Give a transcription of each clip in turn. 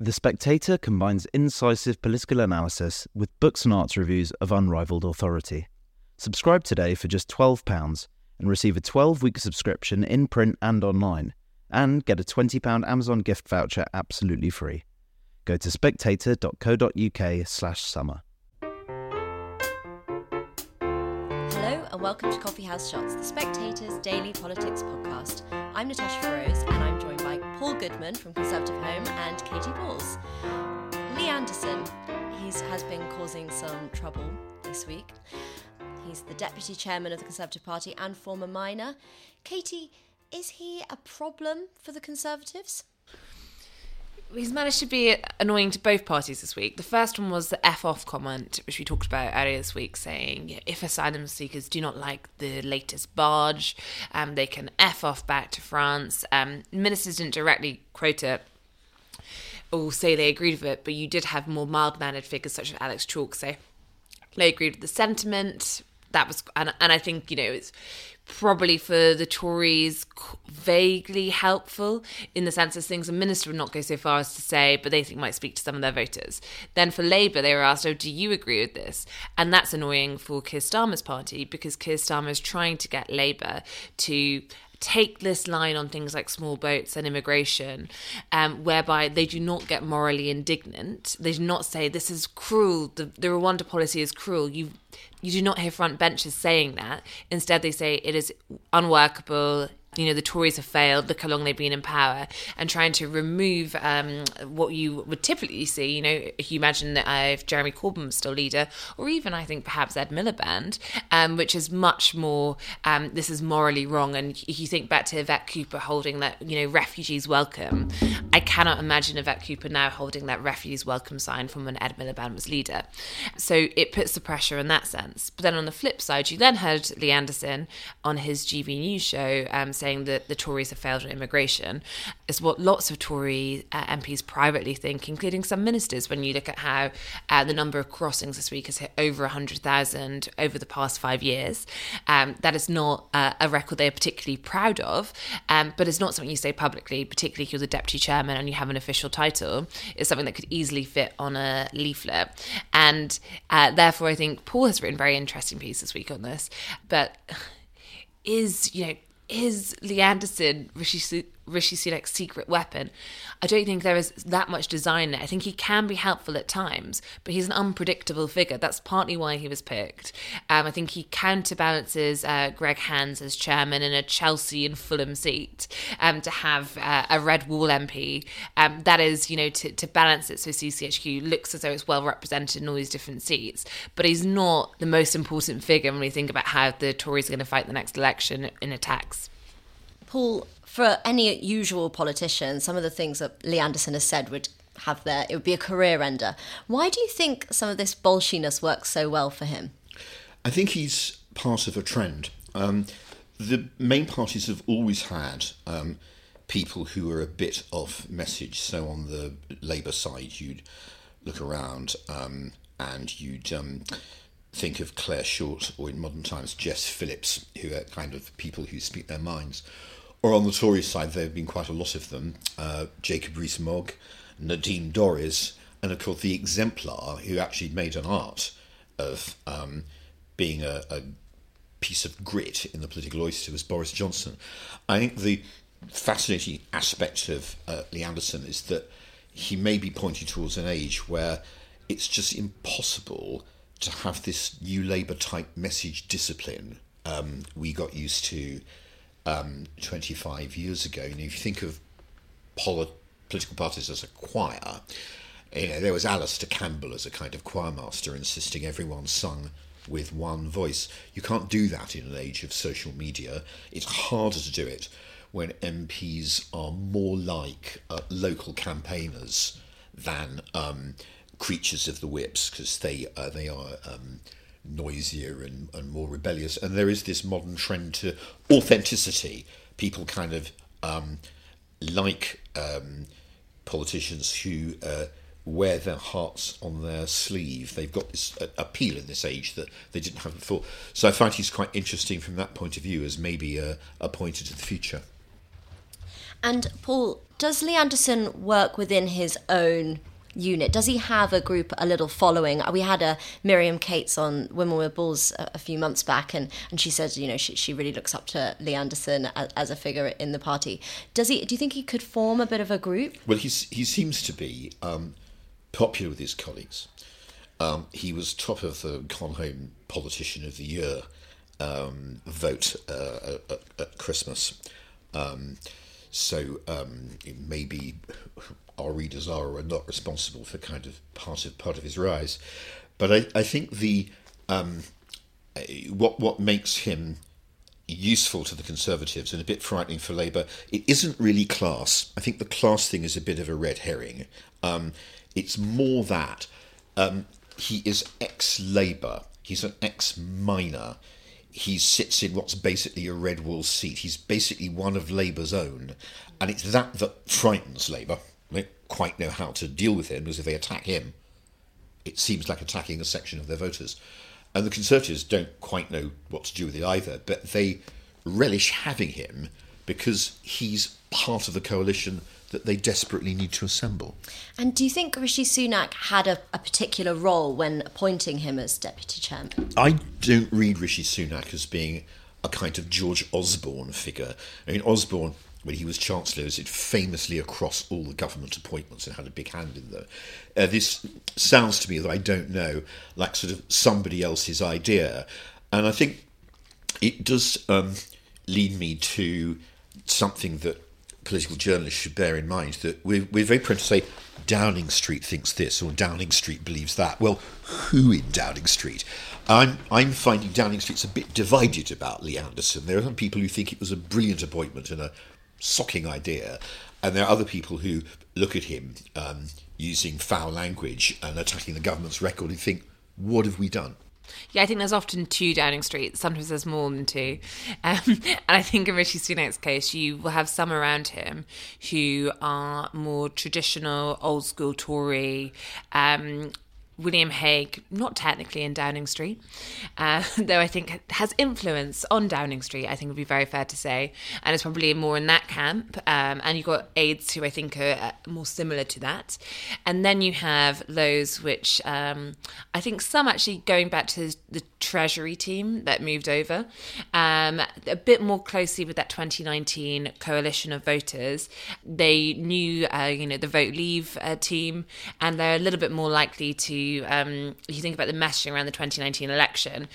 The Spectator combines incisive political analysis with books and arts reviews of unrivaled authority. Subscribe today for just £12 and receive a 12 week subscription in print and online, and get a £20 Amazon gift voucher absolutely free. Go to spectator.co.uk slash summer. Hello and welcome to Coffee House Shots, the Spectator's daily politics podcast. I'm Natasha Feroze and Paul Goodman from Conservative Home and Katy Balls. Lee Anderson, he has been causing some trouble this week. He's the deputy chairman of the Conservative Party and former miner. Katie, is he a problem for the Conservatives? He's managed to be annoying to both parties this week. The first one was the F off comment, which we talked about earlier this week, saying if asylum seekers do not like the latest barge, um, they can F off back to France. Um, ministers didn't directly quote it or say they agreed with it, but you did have more mild mannered figures such as Alex Chalk say they agreed with the sentiment. That was, and, and I think, you know, it's probably for the Tories vaguely helpful in the sense as things a minister would not go so far as to say, but they think might speak to some of their voters. Then for Labour, they were asked, "Oh, do you agree with this?" And that's annoying for Keir Starmer's party because Keir Starmer is trying to get Labour to take this line on things like small boats and immigration, um, whereby they do not get morally indignant. They do not say this is cruel. The, the Rwanda policy is cruel. You you do not hear front benches saying that. Instead, they say it is unworkable you know the Tories have failed. Look how long they've been in power, and trying to remove um, what you would typically see. You know, if you imagine that uh, if Jeremy Corbyn was still leader, or even I think perhaps Ed Miliband, um, which is much more. Um, this is morally wrong, and if you think back to Yvette Cooper holding that, you know, refugees welcome. I cannot imagine Yvette Cooper now holding that refugees welcome sign from when Ed Miliband was leader. So it puts the pressure in that sense. But then on the flip side, you then heard Lee Anderson on his GB News show um, saying that the Tories have failed on immigration is what lots of Tory uh, MPs privately think, including some ministers. When you look at how uh, the number of crossings this week has hit over 100,000 over the past five years, um, that is not uh, a record they are particularly proud of, um, but it's not something you say publicly, particularly if you're the deputy chairman and you have an official title. It's something that could easily fit on a leaflet. And uh, therefore, I think Paul has written very interesting piece this week on this. But is, you know, is Lee Anderson Rishi, Rishi Sunak's secret weapon? I don't think there is that much design there. I think he can be helpful at times, but he's an unpredictable figure. That's partly why he was picked. Um, I think he counterbalances uh, Greg Hands as chairman in a Chelsea and Fulham seat um, to have uh, a red wall MP. Um, that is, you know, to, to balance it so CCHQ looks as though it's well represented in all these different seats. But he's not the most important figure when we think about how the Tories are going to fight the next election in attacks. Paul, for any usual politician, some of the things that Lee Anderson has said would have there, it would be a career ender. Why do you think some of this bolshiness works so well for him? I think he's part of a trend. Um, the main parties have always had um, people who are a bit off message. So on the Labour side, you'd look around um, and you'd um, think of Clare Short or in modern times Jess Phillips, who are kind of people who speak their minds. Or on the Tory side, there have been quite a lot of them uh, Jacob Rees Mogg, Nadine Dorries, and of course the exemplar who actually made an art of um, being a, a, piece of grit in the political oyster was Boris Johnson. I think the fascinating aspect of uh, Lee Anderson is that he may be pointing towards an age where it's just impossible to have this new Labour type message discipline um, we got used to um, 25 years ago. Know, if you think of polit- political parties as a choir, you know, there was Alastair Campbell as a kind of choir master insisting everyone sung with one voice. You can't do that in an age of social media. It's harder to do it when MPs are more like uh, local campaigners than um, creatures of the whips because they uh, they are um, noisier and, and more rebellious. And there is this modern trend to authenticity. People kind of um, like um, politicians who uh, wear their hearts on their sleeve. They've got this uh, appeal in this age that they didn't have before. So I find he's quite interesting from that point of view as maybe a, a pointer to the future. And Paul, does Lee Anderson work within his own unit? Does he have a group, a little following? We had a Miriam Cates on Women with Balls a, a, few months back, and, and she said, you know, she, she really looks up to Lee Anderson as, as, a figure in the party. Does he? Do you think he could form a bit of a group? Well, he's, he seems to be um, popular with his colleagues. Um, he was top of the ConHome Politician of the Year um, vote uh, at, at, Christmas. Um, so um, maybe our readers are or are not responsible for kind of part of part of his rise. But I, I think the um, what what makes him useful to the Conservatives and a bit frightening for Labour. It isn't really class. I think the class thing is a bit of a red herring. Um, it's more that um, he is ex Labour. He's an ex miner. He sits in what's basically a red wall seat. He's basically one of Labour's own. And it's that that frightens Labour. Quite know how to deal with him because if they attack him, it seems like attacking a section of their voters. And the Conservatives don't quite know what to do with it either, but they relish having him because he's part of the coalition that they desperately need to assemble. And do you think Rishi Sunak had a, a, particular role when appointing him as deputy chairman? I don't read Rishi Sunak as being a kind of George Osborne figure. I mean, Osborne when he was Chancellor, is it famously across all the government appointments and had a big hand in them. Uh, this sounds to me that I don't know, like sort of somebody else's idea. And I think it does um, lead me to something that political journalists should bear in mind that we're, we're very prone to say Downing Street thinks this or Downing Street believes that. Well, who in Downing Street? I'm, I'm finding Downing Street's a bit divided about Lee Anderson. There are some people who think it was a brilliant appointment and a socking idea. And there are other people who look at him um, using foul language and attacking the government's record and think, what have we done? Yeah, I think there's often two Downing Street. Sometimes there's more than two. Um, and I think in Rishi Sunak's case, you will have some around him who are more traditional, old school Tory, um, William Hague, not technically in Downing Street, uh, though I think has influence on Downing Street, I think would be very fair to say. And it's probably more in that camp. Um, and you've got aides who I think are uh, more similar to that. And then you have those which um, I think some actually going back to the Treasury team that moved over, um, a bit more closely with that 2019 coalition of voters. They knew, uh, you know, the Vote Leave uh, team, and they're a little bit more likely to um, if you think about the messaging around the 2019 election,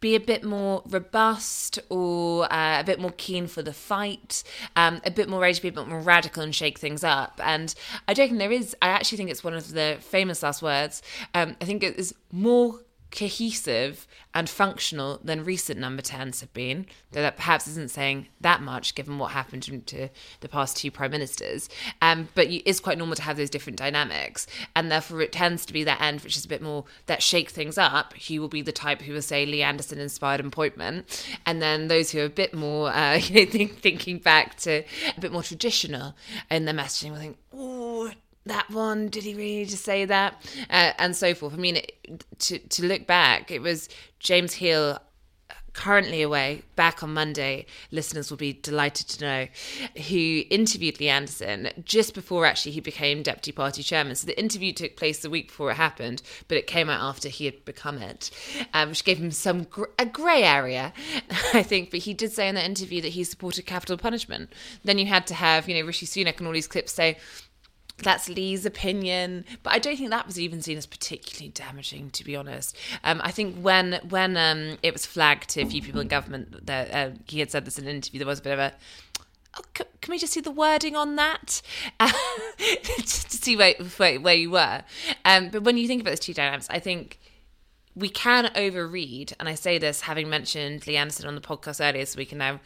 be a bit more robust or uh, a bit more keen for the fight, um, a bit more ready to be a bit more radical and shake things up. And I don't think there is, I actually think it's one of the famous last words. Um, I think it is more cohesive and functional than recent number 10s have been, though that perhaps isn't saying that much given what happened to the past two prime ministers. Um, but it's quite normal to have those different dynamics, and therefore it tends to be that end which is a bit more that shake things up. He will be the type who will say Lee Anderson inspired appointment, and then those who are a bit more, uh, you know, think, thinking back to a bit more traditional in their messaging will think, oh, that one did he really just say that? Uh, and so forth. I mean it, to to look back it was james heale currently away back on monday. Listeners will be delighted to know who interviewed lee anderson just before actually he became deputy party chairman. So the interview took place the week before it happened but it came out after he had become it um, which gave him some gr- a grey area i think. But he did say in that interview that he supported capital punishment. Then you had to have you know rishi sunak and all these clips say that's Lee's opinion, but I don't think that was even seen as particularly damaging, to be honest. Um, I think when when um, it was flagged to a few people in government that uh, he had said this in an interview, there was a bit of a oh, can, we just see the wording on that to see where, where, where you were. Um, but when you think about those two dynamics, I think we can overread, and I say this having mentioned Lee Anderson on the podcast earlier, so we can now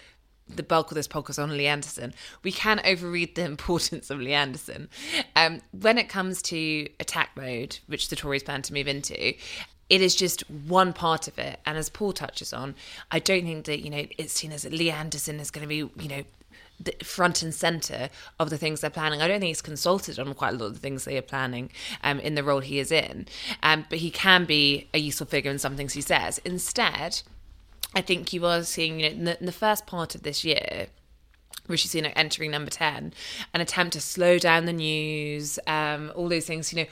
the bulk of this podcast on Lee Anderson, we can overread the importance of Lee Anderson. Um, when it comes to attack mode, which the Tories plan to move into, it is just one part of it. And as Paul touches on, I don't think that, you know, it's seen as Lee Anderson is going to be, you know, the front and center of the things they're planning. I don't think he's consulted on quite a lot of the things they are planning um, in the role he is in. Um, but he can be a useful figure in some things he says. Instead, I think you are seeing, you know, in the, in the first part of this year, Rishi Sunak entering number 10, an attempt to slow down the news, um, all those things, you know,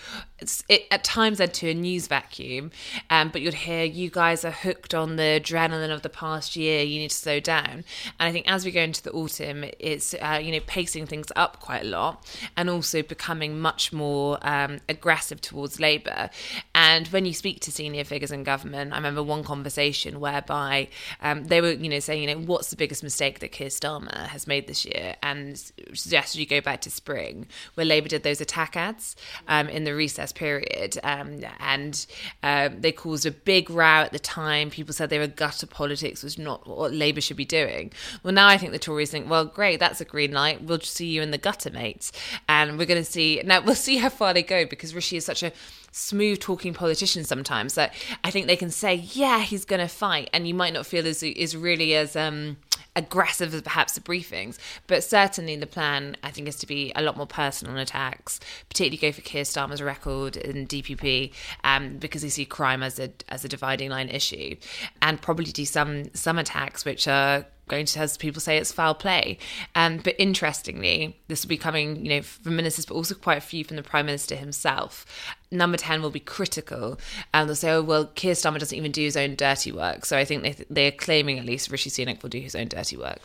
it at times led to a news vacuum. Um, but you'd hear, you guys are hooked on the adrenaline of the past year, you need to slow down. And I think as we go into the autumn, it's, uh, you know, pacing things up quite a lot and also becoming much more um, aggressive towards Labour. And when you speak to senior figures in government, I remember one conversation whereby um, they were, you know, saying, you know, what's the biggest mistake that Keir Starmer has made this year and suggested you go back to spring where Labour did those attack ads um, in the recess period. Um, and uh, they caused a big row at the time. People said they were gutter politics was not what Labour should be doing. Well, now I think the Tories think, well, great, that's a green light. We'll see you in the gutter, mates. And we're going to see, now we'll see how far they go because Rishi is such a smooth talking politicians sometimes that I think they can say, yeah, he's going to fight. And you might not feel as, as really as, um, aggressive as perhaps the briefings. But certainly the plan, I think, is to be a lot more personal on attacks, particularly go for Keir Starmer's record in DPP, um, because they see crime as a as a dividing line issue, and probably do some some attacks which are going to, as people say, it's foul play. Um, but interestingly, this will be coming, you know, from ministers, but also quite a few from the Prime Minister himself. Number 10 will be critical. And they'll say, oh, well, Keir Starmer doesn't even do his own dirty work. So I think they, they're claiming at least Rishi Sunak will do his own dirty work.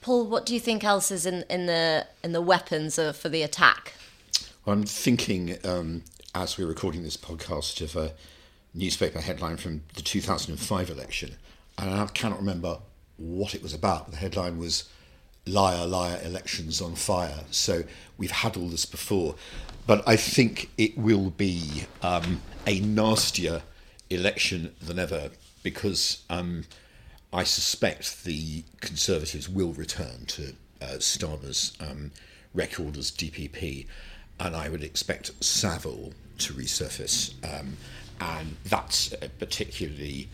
Paul, what do you think else is in, in the in the weapons of, for the attack? I'm thinking, um, as we're recording this podcast, of a newspaper headline from the 2005 election, and I cannot remember what it was about. The headline was Liar, Liar, Elections on Fire. So we've had all this before. But I think it will be um, a nastier election than ever because um, I suspect the Conservatives will return to uh, Starmer's um, record as DPP. And I would expect Savile to resurface. Um, and that's particularly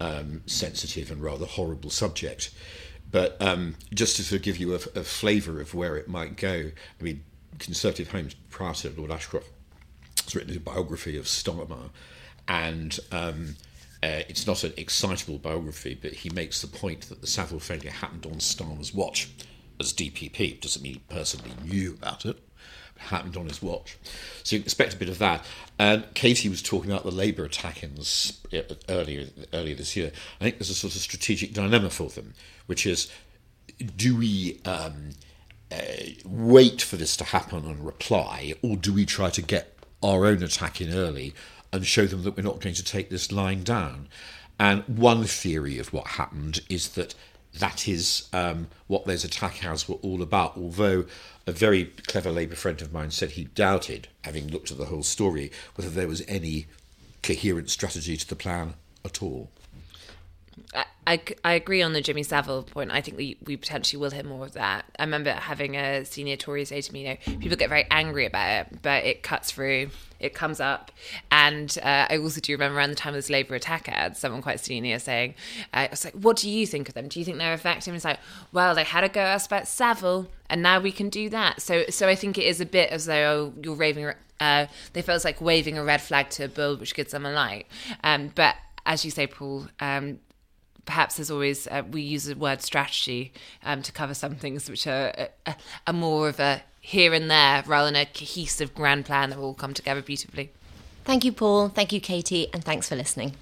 um, sensitive and rather horrible subject. But um, just to sort of give you a, a flavour of where it might go, I mean, Conservative Homes prior to Lord Ashcroft has written a biography of Starmer, and um, uh, it's not an excitable biography, but he makes the point that the Savile failure happened on Starmer's watch as DPP. Doesn't mean he personally knew about it happened on his watch. So you expect a bit of that. And Katy was talking about the Labour attack-ins earlier earlier this year. I think there's a sort of strategic dilemma for them, which is, do we um, uh, wait for this to happen and reply, or do we try to get our own attack in early and show them that we're not going to take this lying down? And one theory of what happened is that that is um, what those attack ads were all about. Although a very clever Labour friend of mine said he doubted, having looked at the whole story, whether there was any coherent strategy to the plan at all. I, I agree on the Jimmy Savile point. I think we, we potentially will hear more of that. I remember having a senior Tory say to me, you know, people get very angry about it, but it cuts through, it comes up. And uh, I also do remember around the time of this Labour attack ad, someone quite senior saying, uh, I was like, what do you think of them? Do you think they're effective? And it's like, well, they had a go at us about Savile, and now we can do that. So, so I think it is a bit as though you're raving, uh, they felt like waving a red flag to a bull, which gives them a light. Um, but as you say, Paul, um, perhaps there's always uh, we use the word strategy um, to cover some things which are, are, uh, are, more of a here and there rather than a cohesive grand plan that will all come together beautifully. Thank you, Paul. Thank you, Katy, and thanks for listening.